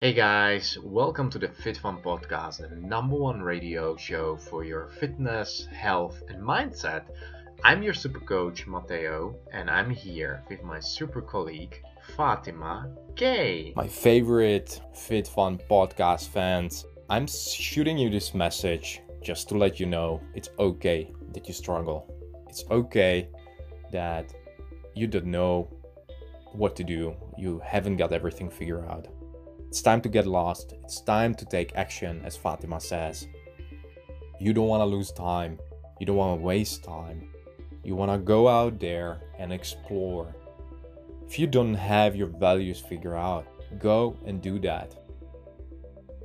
Hey guys, welcome to the FitFun podcast, the number one radio show for your fitness, health, and mindset. I'm your super coach, Mateo, and I'm here with my super colleague, Fatima K. My favorite FitFun podcast fans, I'm shooting you this message just to let you know it's okay that you struggle. It's okay that you don't know what to do, you haven't got everything figured out. It's time to get lost. It's time to take action, as Fatima says. You don't want to lose time. You don't want to waste time. You want to go out there and explore. If you don't have your values figured out, go and do that.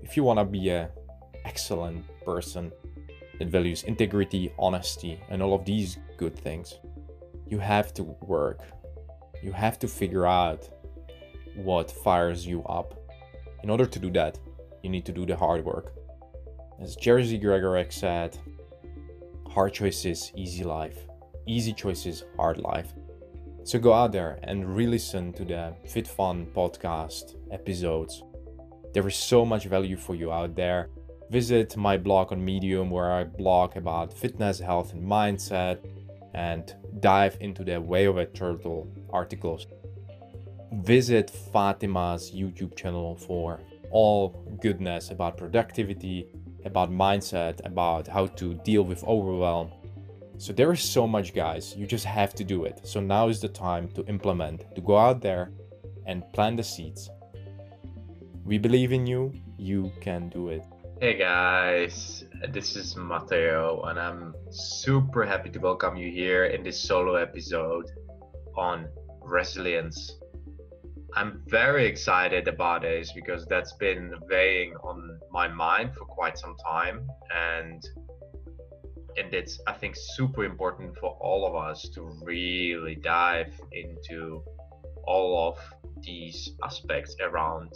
If you want to be an excellent person that values integrity, honesty, and all of these good things, you have to work. You have to figure out what fires you up in order to do that, you need to do the hard work. As Jerzy Gregorek said, hard choices, easy life. Easy choices, hard life. So go out there and re listen to the Fit Fun podcast episodes. There is so much value for you out there. Visit my blog on Medium where I blog about fitness, health, and mindset and dive into the Way of a Turtle articles visit Fatima's YouTube channel for all goodness about productivity, about mindset, about how to deal with overwhelm. So there is so much, guys. You just have to do it. So now is the time to implement, to go out there and plant the seeds. We believe in you. You can do it. Hey guys, this is Mateo, and I'm super happy to welcome you here in this solo episode on resilience I'm very excited about this because that's been weighing on my mind for quite some time and and it's I think super important for all of us to really dive into all of these aspects around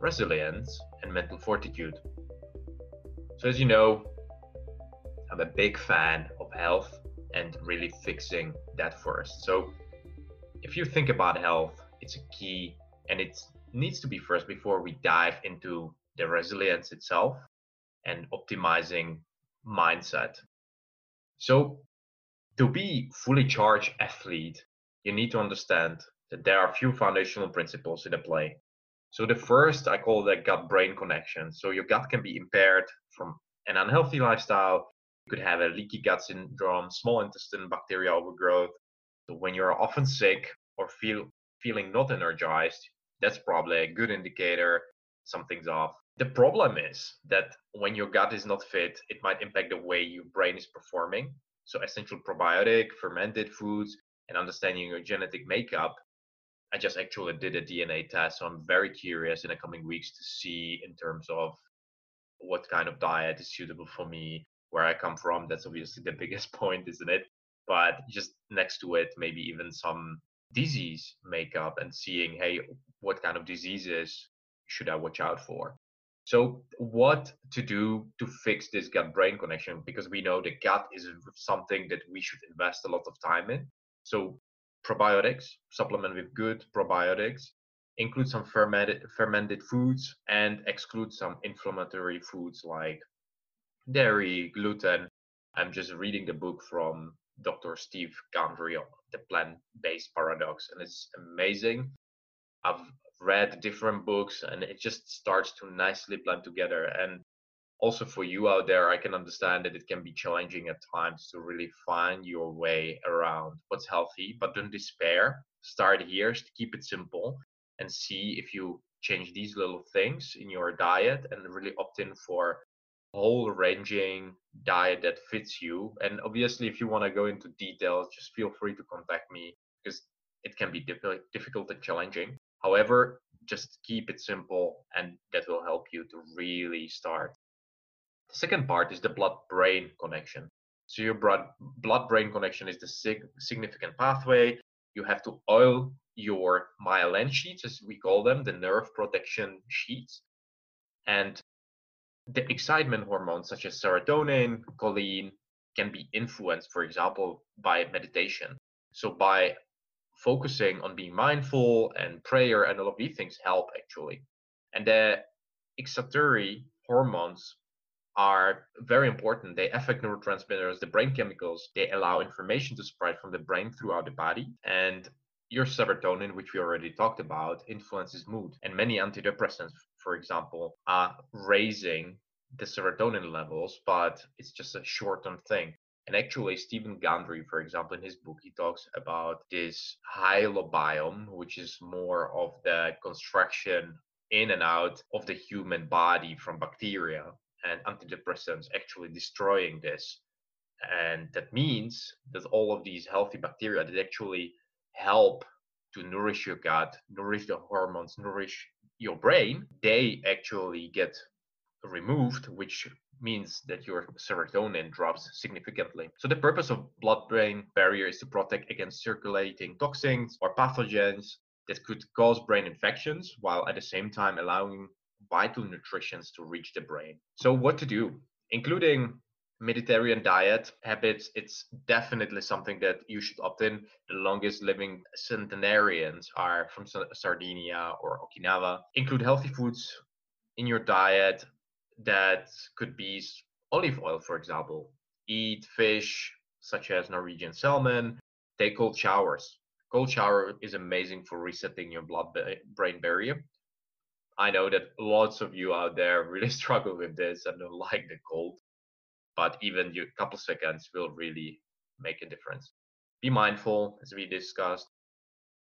resilience and mental fortitude. So as you know, I'm a big fan of health and really fixing that first. So if you think about health it's a key and it needs to be first before we dive into the resilience itself and optimizing mindset. So to be fully charged athlete, you need to understand that there are a few foundational principles in play. So the first I call the gut brain connection. So your gut can be impaired from an unhealthy lifestyle. You could have a leaky gut syndrome, small intestine bacterial overgrowth. So when you're often sick or feel feeling not energized, that's probably a good indicator something's off. The problem is that when your gut is not fit, it might impact the way your brain is performing. So, essential probiotic, fermented foods, and understanding your genetic makeup. I just actually did a DNA test, so I'm very curious in the coming weeks to see in terms of what kind of diet is suitable for me, where I come from. That's obviously the biggest point, isn't it? But just next to it, maybe even some disease makeup and seeing, hey, what kind of diseases should I watch out for? So, what to do to fix this gut brain connection? Because we know the gut is something that we should invest a lot of time in. So, probiotics, supplement with good probiotics, include some fermented, fermented foods, and exclude some inflammatory foods like dairy, gluten. I'm just reading the book from Dr. Steve Gundry on the plant-based paradox, and it's amazing. I've read different books, and it just starts to nicely blend together. And also for you out there, I can understand that it can be challenging at times to really find your way around what's healthy, but don't despair. Start here, keep it simple, and see if you change these little things in your diet and really opt in for whole ranging diet that fits you. And obviously, if you want to go into details, just feel free to contact me because it can be difficult and challenging. However, just keep it simple and that will help you to really start. The second part is the blood brain connection. So, your blood brain connection is the sig- significant pathway. You have to oil your myelin sheets, as we call them, the nerve protection sheets. And the excitement hormones such as serotonin, choline can be influenced, for example, by meditation. So by focusing on being mindful and prayer and all of these things help actually. And the excitatory hormones are very important. They affect neurotransmitters, the brain chemicals. They allow information to spread from the brain throughout the body. And your serotonin, which we already talked about, influences mood. And many antidepressants, for example, are raising the serotonin levels, but it's just a short term thing. And actually, Stephen Gundry, for example, in his book, he talks about this holobiome, which is more of the construction in and out of the human body from bacteria and antidepressants actually destroying this. And that means that all of these healthy bacteria that actually help to nourish your gut, nourish the hormones, nourish your brain, they actually get removed, which means that your serotonin drops significantly. So the purpose of blood-brain barrier is to protect against circulating toxins or pathogens that could cause brain infections while at the same time allowing vital nutrients to reach the brain. So what to do? Including Mediterranean diet habits, it's definitely something that you should opt in. The longest living centenarians are from Sardinia or Okinawa. Include healthy foods in your diet that could be olive oil, for example. Eat fish such as Norwegian salmon. Take cold showers. Cold shower is amazing for resetting your blood brain barrier. I know that lots of you out there really struggle with this and don't like the cold, but even a couple seconds will really make a difference. Be mindful, as we discussed,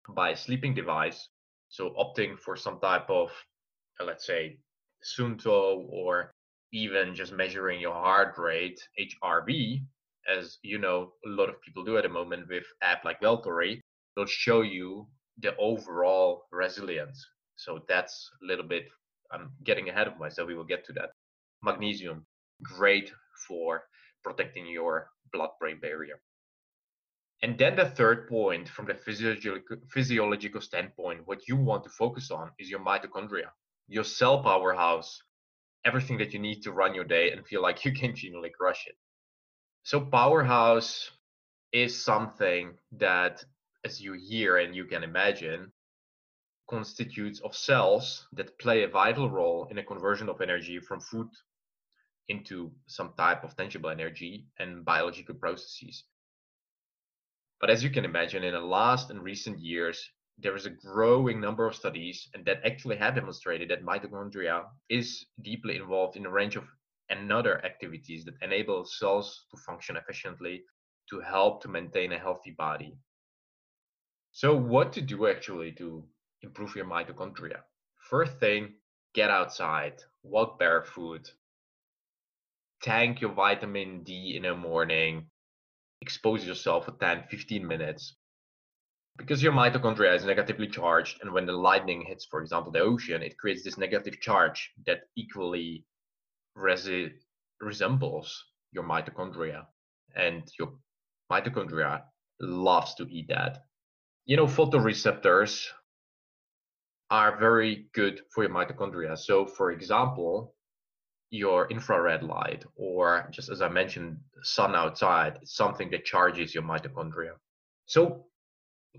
by a sleeping device. So opting for some type of, uh, let's say, Suunto or even just measuring your heart rate, HRV, as you know, a lot of people do at the moment with app like Valkyrie, will show you the overall resilience. So that's a little bit, I'm getting ahead of myself. We will get to that. Magnesium, great for protecting your blood brain barrier. And then the third point from the physiological, physiological standpoint, what you want to focus on is your mitochondria your cell powerhouse, everything that you need to run your day and feel like you can genuinely crush it. So, powerhouse is something that, as you hear and you can imagine, constitutes of cells that play a vital role in the conversion of energy from food into some type of tangible energy and biological processes. But as you can imagine, in the last and recent years, there is a growing number of studies and that actually have demonstrated that mitochondria is deeply involved in a range of another activities that enable cells to function efficiently to help to maintain a healthy body. So what to do actually to improve your mitochondria? First thing, get outside, walk barefoot, tank your vitamin D in the morning, expose yourself for 10, 15 minutes because your mitochondria is negatively charged and when the lightning hits for example the ocean it creates this negative charge that equally resi- resembles your mitochondria and your mitochondria loves to eat that. You know photoreceptors are very good for your mitochondria. So for example your infrared light or just as i mentioned sun outside something that charges your mitochondria so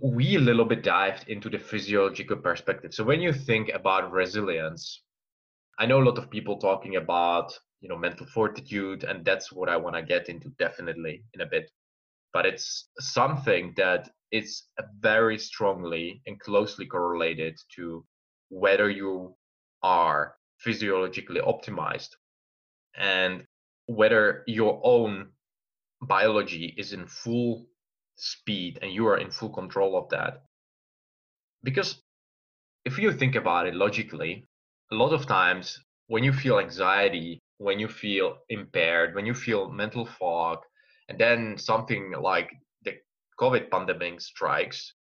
we a little bit dived into the physiological perspective. So when you think about resilience, I know a lot of people talking about you know mental fortitude, and that's what I want to get into definitely in a bit. But it's something that is very strongly and closely correlated to whether you are physiologically optimized and whether your own biology is in full speed and you are in full control of that. Because if you think about it logically, a lot of times when you feel anxiety, when you feel impaired, when you feel mental fog, and then something like the COVID pandemic strikes,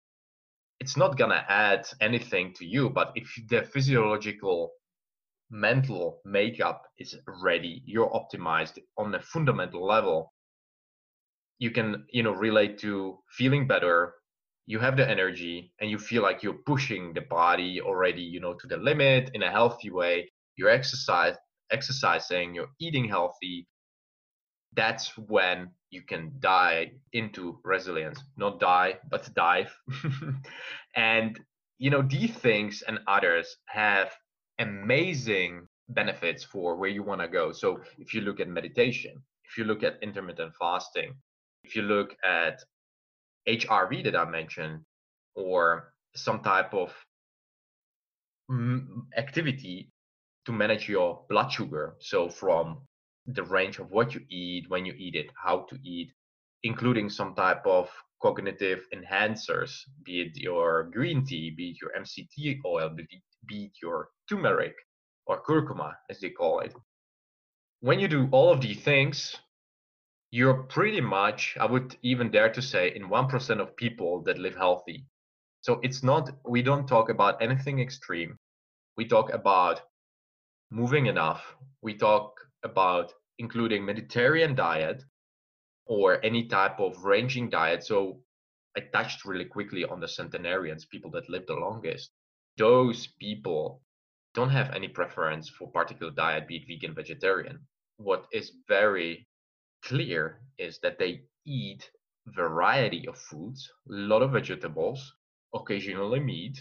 it's not gonna add anything to you. But if the physiological mental makeup is ready, you're optimized on a fundamental level, you can you know relate to feeling better. You have the energy and you feel like you're pushing the body already you know to the limit in a healthy way. You're exercise exercising you're eating healthy. That's when you can dive into resilience. Not die but dive. And you know these things and others have amazing benefits for where you want to go. So if you look at meditation, if you look at intermittent fasting, if you look at HRV that I mentioned, or some type of activity to manage your blood sugar. So from the range of what you eat, when you eat it, how to eat, including some type of cognitive enhancers, be it your green tea, be it your MCT oil, be it your turmeric or curcuma, as they call it. When you do all of these things, you're pretty much, I would even dare to say, in 1% of people that live healthy. So it's not, we don't talk about anything extreme. We talk about moving enough. We talk about including Mediterranean diet or any type of ranging diet. So I touched really quickly on the centenarians, people that live the longest. Those people don't have any preference for particular diet, be it vegan, vegetarian. What is very clear is that they eat variety of foods, a lot of vegetables, occasionally meat,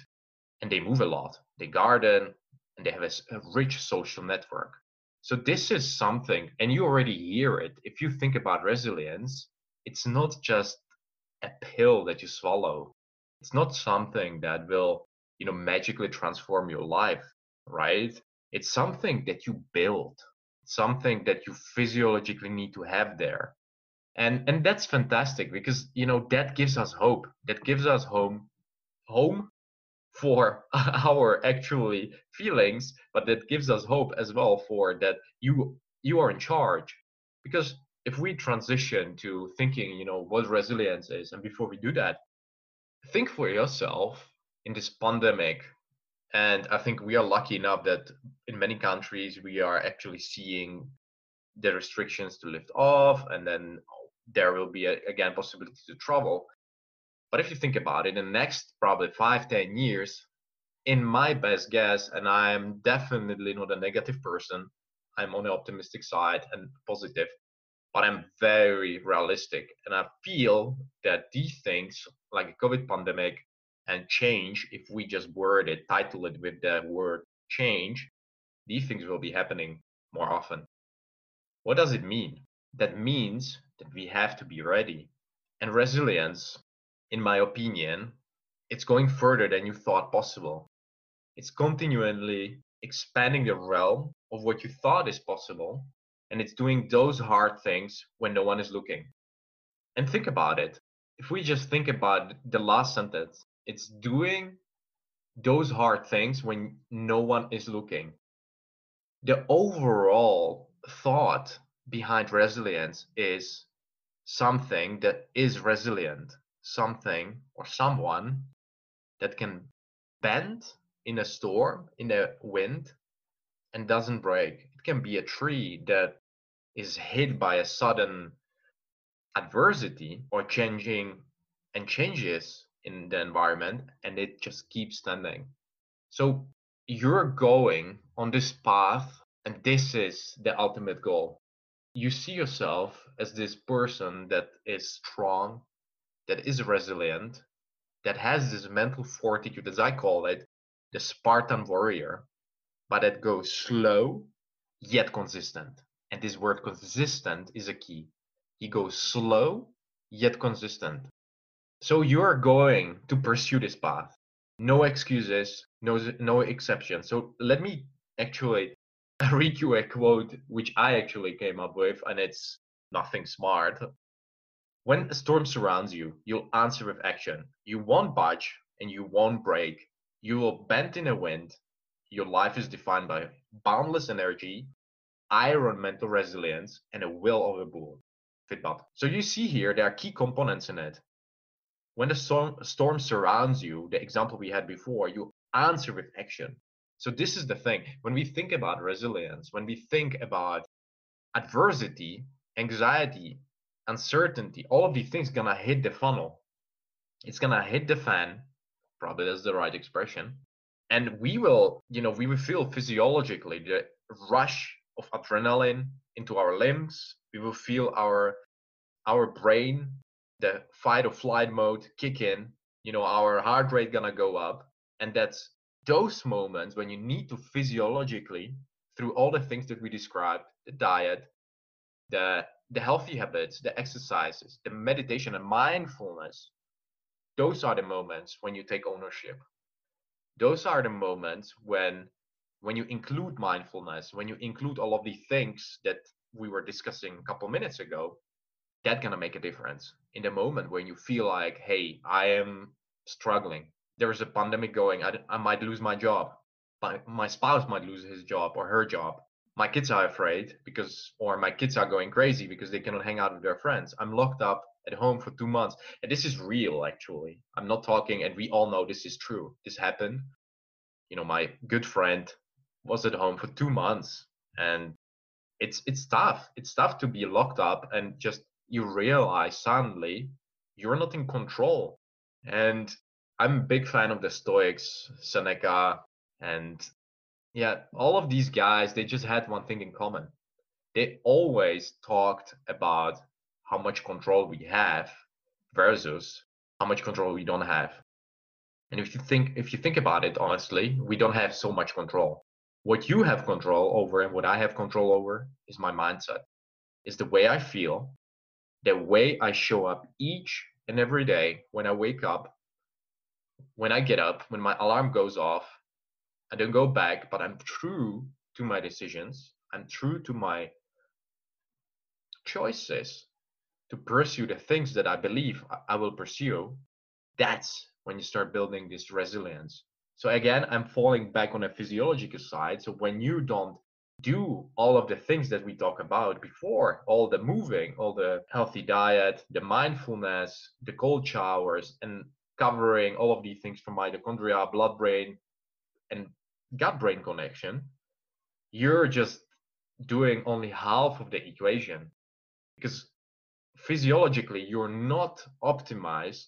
and they move a lot. They garden and they have a, a rich social network. So this is something, and you already hear it. If you think about resilience, it's not just a pill that you swallow. It's not something that will, you know, magically transform your life, right? It's something that you build, something that you physiologically need to have there. And and that's fantastic because you know that gives us hope. That gives us home home for our actually feelings but that gives us hope as well for that you you are in charge. Because if we transition to thinking you know what resilience is and before we do that think for yourself in this pandemic and i think we are lucky enough that in many countries we are actually seeing the restrictions to lift off and then there will be a, again possibility to travel but if you think about it, in the next probably five, ten years, in my best guess, and I'm definitely not a negative person, I'm on the optimistic side and positive, but I'm very realistic. And I feel that these things, like a COVID pandemic and change, if we just word it, title it with the word change, these things will be happening more often. What does it mean? That means that we have to be ready. And resilience in my opinion, it's going further than you thought possible. It's continually expanding the realm of what you thought is possible, and it's doing those hard things when no one is looking. And think about it. If we just think about the last sentence, it's doing those hard things when no one is looking. The overall thought behind resilience is something that is resilient something or someone that can bend in a storm, in a wind, and doesn't break. It can be a tree that is hit by a sudden adversity or changing and changes in the environment and it just keeps standing. So you're going on this path and this is the ultimate goal. You see yourself as this person that is strong, that is resilient, that has this mental fortitude, as I call it, the Spartan warrior, but that goes slow yet consistent. And this word consistent is a key. He goes slow yet consistent. So you're going to pursue this path. No excuses, no no exceptions. So let me actually read you a quote which I actually came up with, and it's nothing smart. When a storm surrounds you, you'll answer with action. You won't budge and you won't break. You will bend in a wind. Your life is defined by boundless energy, iron mental resilience, and a will of a bull. Fitbot. So you see here, there are key components in it. When the storm, storm surrounds you, the example we had before, you answer with action. So this is the thing. When we think about resilience, when we think about adversity, anxiety, uncertainty, all of these things gonna hit the funnel. It's gonna hit the fan, probably that's the right expression. And we will, you know, we will feel physiologically the rush of adrenaline into our limbs. We will feel our our brain, the fight or flight mode kick in. You know, our heart rate gonna go up. And that's those moments when you need to physiologically through all the things that we described the diet, the, the healthy habits, the exercises, the meditation, and mindfulness those are the moments when you take ownership. Those are the moments when when you include mindfulness, when you include all of the things that we were discussing a couple minutes ago, that's gonna make a difference. In the moment when you feel like, hey, I am struggling, there is a pandemic going, I, I might lose my job, my, my spouse might lose his job or her job. My kids are afraid because, or my kids are going crazy because they cannot hang out with their friends. I'm locked up at home for two months. And this is real, actually. I'm not talking, and we all know this is true. This happened. You know, my good friend was at home for two months, and it's it's tough. It's tough to be locked up and just you realize suddenly you're not in control. And I'm a big fan of the Stoics, Seneca, and yeah, all of these guys, they just had one thing in common. They always talked about how much control we have versus how much control we don't have. And if you think if you think about it honestly, we don't have so much control. What you have control over and what I have control over is my mindset. Is the way I feel, the way I show up each and every day when I wake up, when I get up, when my alarm goes off, I don't go back, but I'm true to my decisions. I'm true to my choices to pursue the things that I believe I will pursue. That's when you start building this resilience. So again, I'm falling back on a physiological side. So when you don't do all of the things that we talk about before, all the moving, all the healthy diet, the mindfulness, the cold showers, and covering all of these things from mitochondria, blood brain, and gut brain connection, you're just doing only half of the equation because physiologically you're not optimized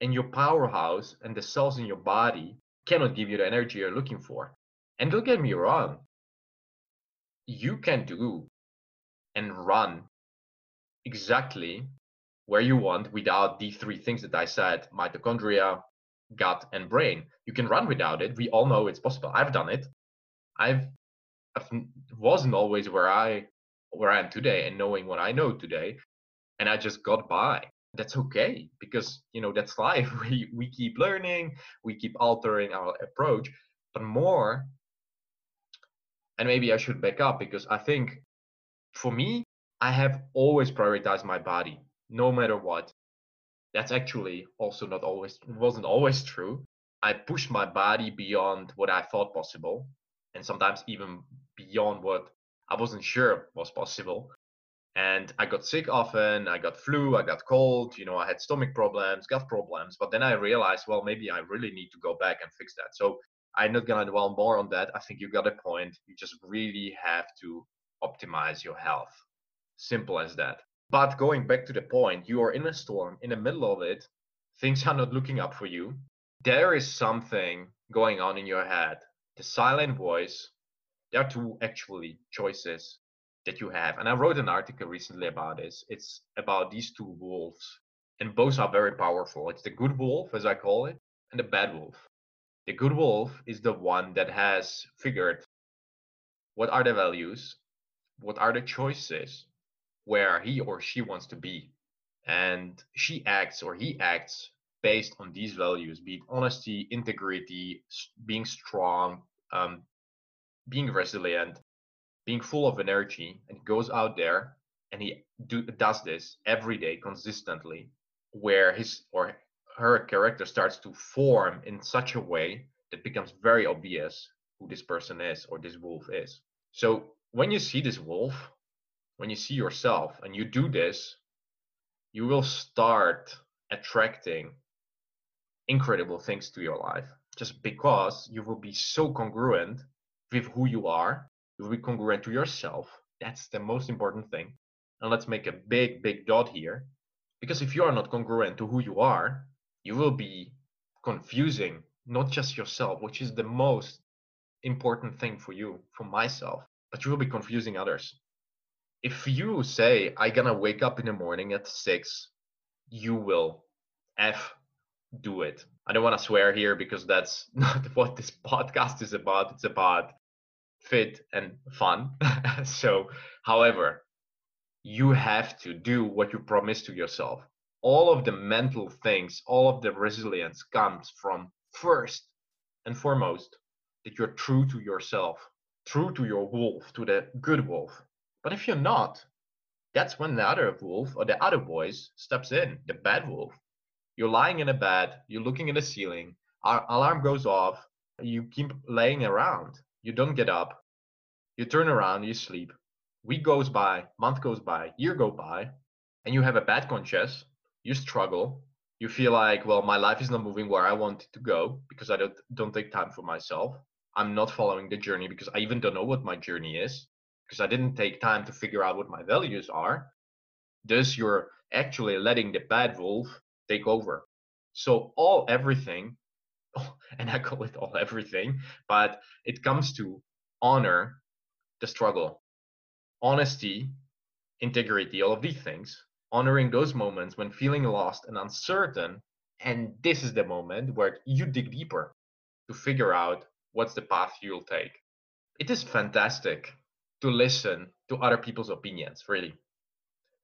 and your powerhouse and the cells in your body cannot give you the energy you're looking for. And don't get me wrong, you can do and run exactly where you want without these three things that I said mitochondria, gut, and brain. You can run without it. We all know it's possible. I've done it. I've, I've wasn't always where I where I am today and knowing what I know today, and I just got by. That's okay because you know that's life. We we keep learning, we keep altering our approach, but more. And maybe I should back up because I think, for me, I have always prioritized my body, no matter what. That's actually also not always wasn't always true. I pushed my body beyond what I thought possible, and sometimes even beyond what I wasn't sure was possible. And I got sick often. I got flu. I got cold. You know, I had stomach problems, gut problems. But then I realized, well, maybe I really need to go back and fix that. So I'm not gonna dwell more on that. I think you got a point. You just really have to optimize your health. Simple as that. But going back to the point, you are in a storm, in the middle of it. Things are not looking up for you. There is something going on in your head. The silent voice there are two actually choices that you have. And I wrote an article recently about this. It's about these two wolves, and both are very powerful. It's the good wolf, as I call it, and the bad wolf. The good wolf is the one that has figured what are the values, what are the choices, where he or she wants to be. And she acts or he acts based on these values be it honesty, integrity, being strong, um, being resilient, being full of energy, and goes out there and he do, does this every day consistently, where his or her character starts to form in such a way that becomes very obvious who this person is or this wolf is. So when you see this wolf, when you see yourself and you do this, you will start attracting incredible things to your life just because you will be so congruent with who you are. You'll be congruent to yourself. That's the most important thing. And let's make a big, big dot here. Because if you are not congruent to who you are, you will be confusing not just yourself, which is the most important thing for you, for myself, but you will be confusing others. If you say, I'm gonna wake up in the morning at six, you will F do it. I don't want to swear here because that's not what this podcast is about. It's about fit and fun. so, however, you have to do what you promise to yourself. All of the mental things, all of the resilience comes from first and foremost that you're true to yourself, true to your wolf, to the good wolf. But if you're not, that's when the other wolf or the other voice steps in, the bad wolf. You're lying in a bed, you're looking at the ceiling, our alarm goes off, you keep laying around, you don't get up, you turn around, you sleep, week goes by, month goes by, year go by, and you have a bad conscience, you struggle, you feel like, well, my life is not moving where I want it to go because I don't don't take time for myself. I'm not following the journey because I even don't know what my journey is because I didn't take time to figure out what my values are. Thus, you're actually letting the bad wolf take over. So all everything, and I call it all everything, but it comes to honor the struggle honesty, integrity, all of these things, honoring those moments when feeling lost and uncertain. And this is the moment where you dig deeper to figure out what's the path you'll take. It is fantastic to listen to other people's opinions, really.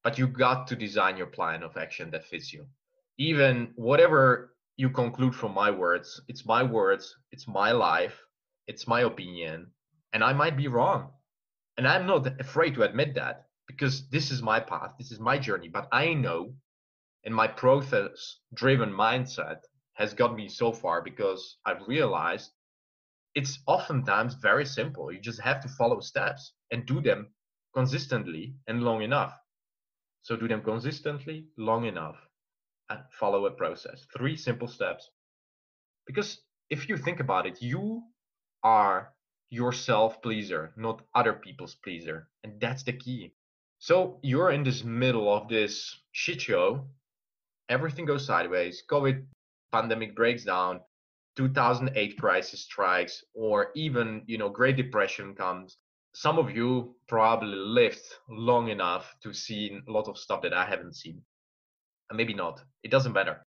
But you got to design your plan of action that fits you. Even whatever you conclude from my words, it's my words, it's my life, it's my opinion, and I might be wrong. And I'm not afraid to admit that because this is my path, this is my journey. But I know, and my process driven mindset has got me so far because I've realized it's oftentimes very simple. You just have to follow steps and do them consistently and long enough. So do them consistently, long enough, and follow a process. Three simple steps. Because if you think about it, you are yourself pleaser, not other people's pleaser. And that's the key. So you're in this middle of this shit show. Everything goes sideways. COVID pandemic breaks down. 2008 crisis strikes, or even you know Great Depression comes. Some of you probably lived long enough to see a lot of stuff that I haven't seen, and maybe not. It doesn't matter.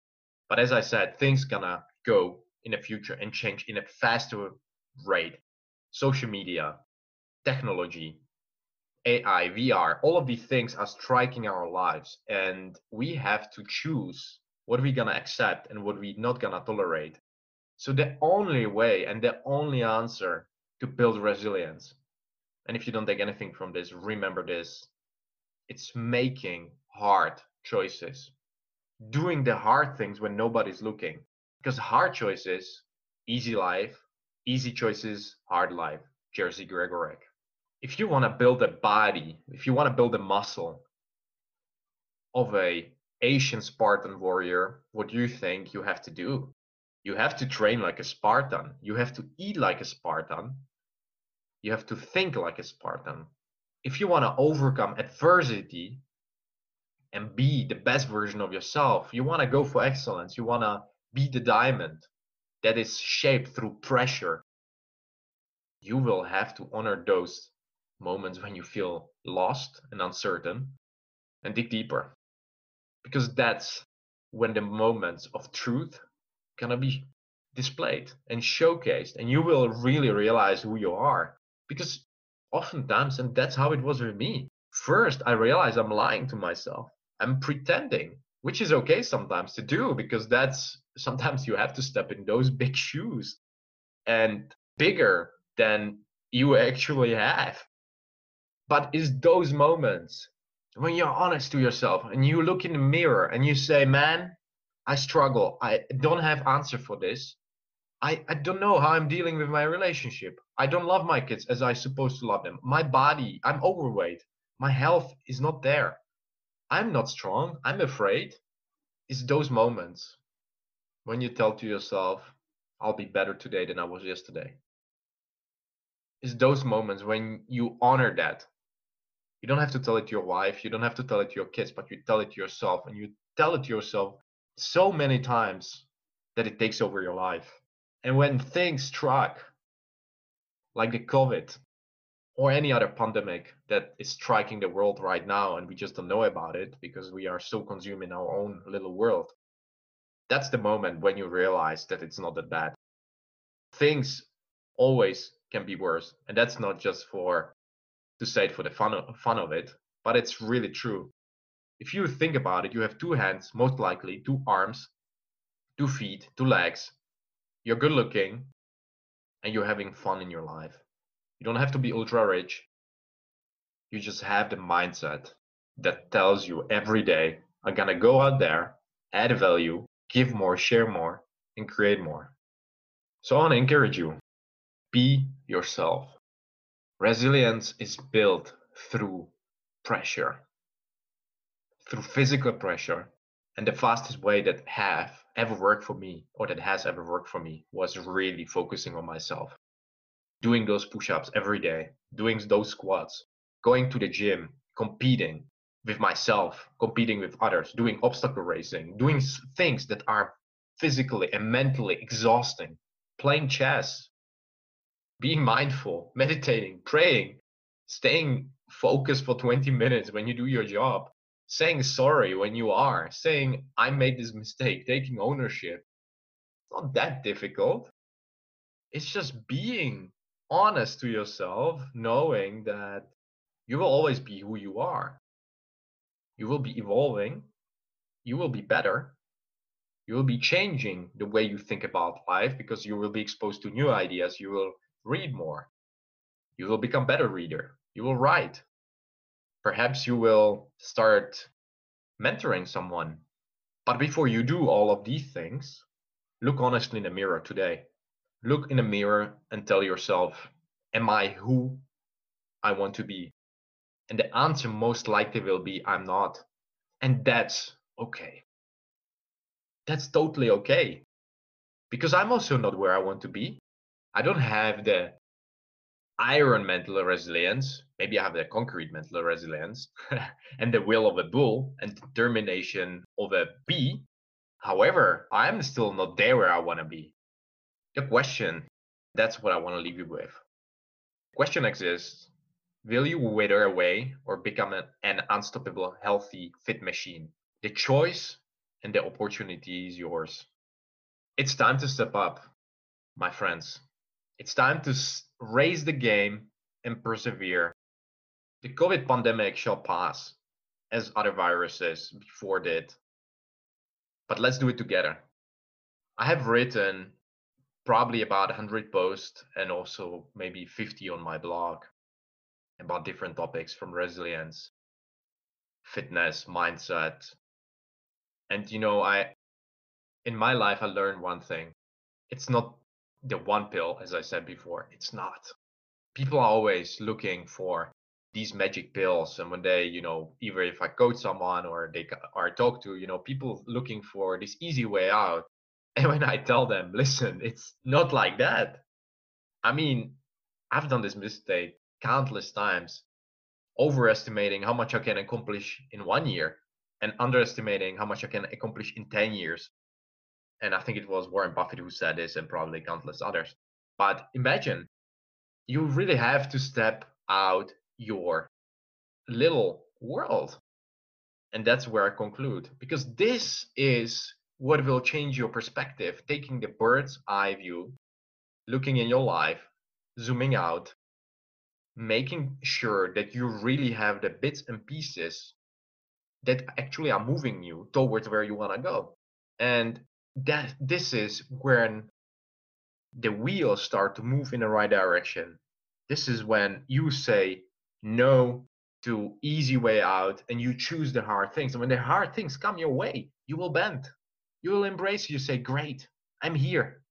But as I said, things gonna go in the future and change in a faster rate social media, technology, AI, VR, all of these things are striking our lives. And we have to choose what we're to accept and what we're not to tolerate. So, the only way and the only answer to build resilience, and if you don't take anything from this, remember this it's making hard choices, doing the hard things when nobody's looking. Because hard choices, easy life, Easy choices, hard life. Jerzy Gregorek. If you want to build a body, if you want to build a muscle of a Asian Spartan warrior, what do you think you have to do? You have to train like a Spartan. You have to eat like a Spartan. You have to think like a Spartan. If you want to overcome adversity and be the best version of yourself, you want to go for excellence. You want to be the diamond that is shaped through pressure, you will have to honor those moments when you feel lost and uncertain and dig deeper. Because that's when the moments of truth gonna be displayed and showcased and you will really realize who you are because oftentimes and that's how it was with me first i realized i'm lying to myself i'm pretending which is okay sometimes to do because that's sometimes you have to step in those big shoes and bigger than you actually have. But it's those moments when you're honest to yourself and you look in the mirror and you say, man, I struggle. I don't have answer for this. I, I don't know how I'm dealing with my relationship. I don't love my kids as I supposed to love them. My body, I'm overweight. My health is not there. I'm not strong. I'm afraid. It's those moments when you tell to yourself, I'll be better today than I was yesterday. It's those moments when you honor that. You don't have to tell it to your wife, you don't have to tell it to your kids, but you tell it to yourself and you tell it to yourself so many times that it takes over your life. And when things struck, like the COVID or any other pandemic that is striking the world right now, and we just don't know about it because we are so consumed in our own little world, that's the moment when you realize that it's not that bad. Things always can be worse. And that's not just for to say it for the fun of, fun of it, but it's really true. If you think about it, you have two hands, most likely, two arms, two feet, two legs. You're good looking and you're having fun in your life. You don't have to be ultra rich. You just have the mindset that tells you every day, I'm going to go out there, add value, give more, share more, and create more. So I want to encourage you be yourself. Resilience is built through pressure, through physical pressure. And the fastest way that have ever worked for me, or that has ever worked for me, was really focusing on myself. Doing those push ups every day, doing those squats, going to the gym, competing with myself, competing with others, doing obstacle racing, doing things that are physically and mentally exhausting, playing chess, being mindful, meditating, praying, staying focused for 20 minutes when you do your job, saying sorry when you are, saying, I made this mistake, taking ownership. It's not that difficult. It's just being honest to yourself, knowing that you will always be who you are. You will be evolving. You will be better. You will be changing the way you think about life because you will be exposed to new ideas. You will read more. You will become better reader. You will write. Perhaps you will start mentoring someone. But before you do all of these things, look honestly in the mirror today. Look in the mirror and tell yourself, Am I who I want to be? And the answer most likely will be, I'm not. And that's okay. That's totally okay. Because I'm also not where I want to be. I don't have the iron mental resilience. Maybe I have the concrete mental resilience and the will of a bull and determination of a bee. However, I'm still not there where I want to be. The question, that's what I want to leave you with. Question exists Will you wither away or become an, an unstoppable, healthy, fit machine? The choice and the opportunity is yours. It's time to step up, my friends. It's time to raise the game and persevere. The COVID pandemic shall pass, as other viruses before did. But let's do it together. I have written probably about 100 posts and also maybe 50 on my blog about different topics from resilience, fitness, mindset. And you know, I in my life I learned one thing. It's not the one pill, as I said before. It's not. People are always looking for these magic pills. And when they, you know, either if I coach someone or they are talk to, you know, people looking for this easy way out. And when I tell them, listen, it's not like that. I mean, I've done this mistake countless times, overestimating how much I can accomplish in one year and underestimating how much I can accomplish in 10 years and I think it was Warren Buffett who said this, and probably countless others. But imagine you really have to step out your little world. And that's where I conclude, because this is what will change your perspective, taking the bird's eye view, looking in your life, zooming out, making sure that you really have the bits and pieces that actually are moving you towards where you want to go. And that this is when the wheels start to move in the right direction. This is when you say no to easy way out and you choose the hard things. And when the hard things come your way, you will bend. You will embrace. You say, "Great, I'm here.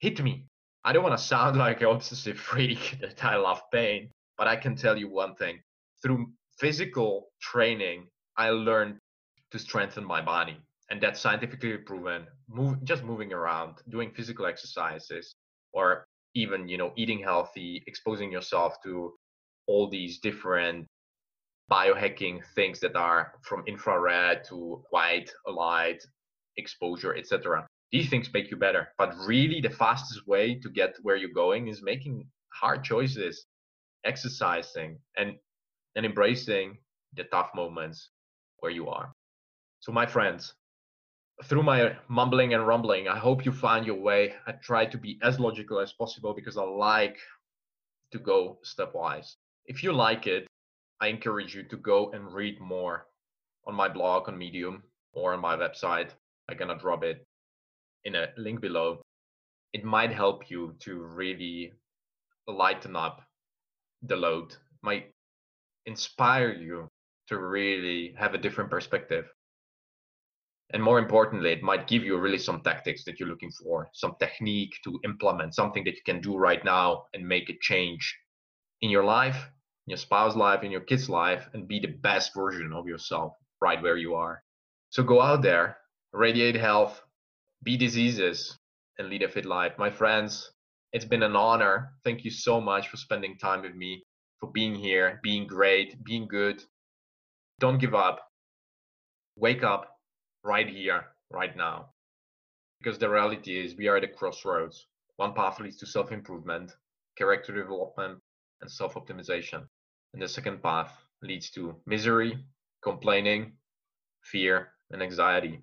Hit me." I don't want to sound like an obsessive freak that I love pain, but I can tell you one thing: through physical training, I learned to strengthen my body and that's scientifically proven move just moving around doing physical exercises or even you know eating healthy exposing yourself to all these different biohacking things that are from infrared to white light exposure etc these things make you better but really the fastest way to get where you're going is making hard choices exercising and and embracing the tough moments where you are. So my friends through my mumbling and rumbling, I hope you find your way. I try to be as logical as possible because I like to go stepwise. If you like it, I encourage you to go and read more on my blog on Medium or on my website. I'm gonna drop it in a link below. It might help you to really lighten up the load, might inspire you to really have a different perspective. And more importantly, it might give you really some tactics that you're looking for, some technique to implement, something that you can do right now and make a change in your life, in your spouse's life, in your kid's life, and be the best version of yourself right where you are. So go out there, radiate health, beat diseases, and lead a fit life. My friends, it's been an honor. Thank you so much for spending time with me, for being here, being great, being good. Don't give up. Wake up right here, right now. Because the reality is, we are at a crossroads. One path leads to self improvement, character development, and self optimization. And the second path leads to misery, complaining, fear, and anxiety.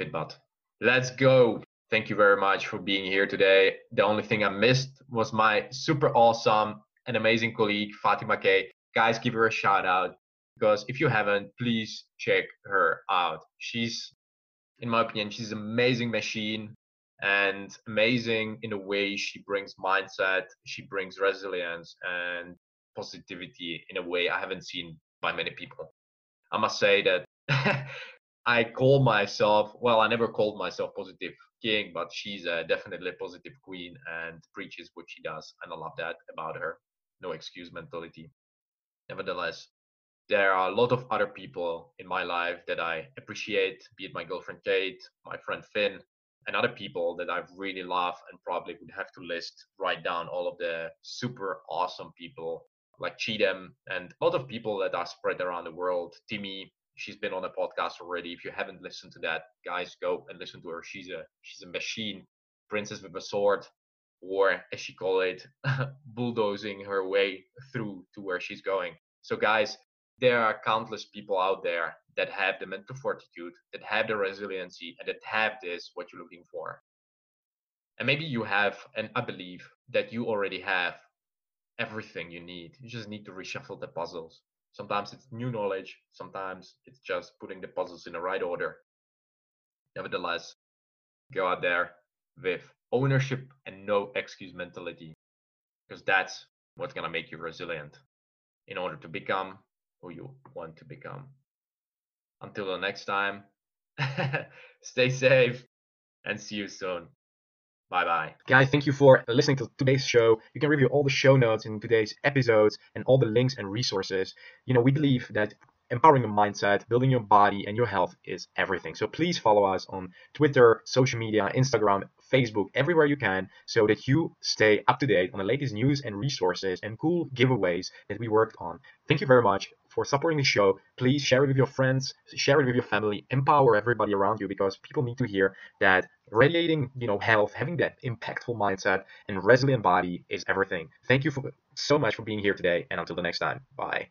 Fitbot. Let's go. Thank you very much for being here today. The only thing I missed was my super awesome and amazing colleague, Fatima K. Guys, give her a shout out because if you haven't, please check her out. She's, in my opinion, she's an amazing machine and amazing in a way she brings mindset, she brings resilience and positivity in a way I haven't seen by many people. I must say that I call myself, well, I never called myself positive king, but she's a definitely a positive queen and preaches what she does. And I love that about her. No excuse mentality. Nevertheless, there are a lot of other people in my life that I appreciate, be it my girlfriend Kate, my friend Finn, and other people that I really love and probably would have to list, write down all of the super awesome people like Cheatham and a lot of people that are spread around the world. Timmy, she's been on a podcast already. If you haven't listened to that, guys, go and listen to her. She's a she's a machine, princess with a sword, or as she call it, bulldozing her way through to where she's going. So, guys, there are countless people out there that have the mental fortitude, that have the resiliency, and that have this what you're looking for. And maybe you have, and I believe that you already have everything you need. You just need to reshuffle the puzzles. Sometimes it's new knowledge, sometimes it's just putting the puzzles in the right order. Nevertheless, go out there with ownership and no excuse mentality, because that's what's going to make you resilient in order to become who you want to become. Until the next time, stay safe and see you soon. Bye bye. Guys, thank you for listening to today's show. You can review all the show notes in today's episodes and all the links and resources. You know, we believe that empowering your mindset, building your body and your health is everything. So please follow us on Twitter, social media, Instagram, Facebook, everywhere you can, so that you stay up to date on the latest news and resources and cool giveaways that we worked on. Thank you very much for supporting the show. Please share it with your friends, share it with your family, empower everybody around you because people need to hear that radiating, you know, health, having that impactful mindset and resilient body is everything. Thank you for so much for being here today and until the next time. Bye.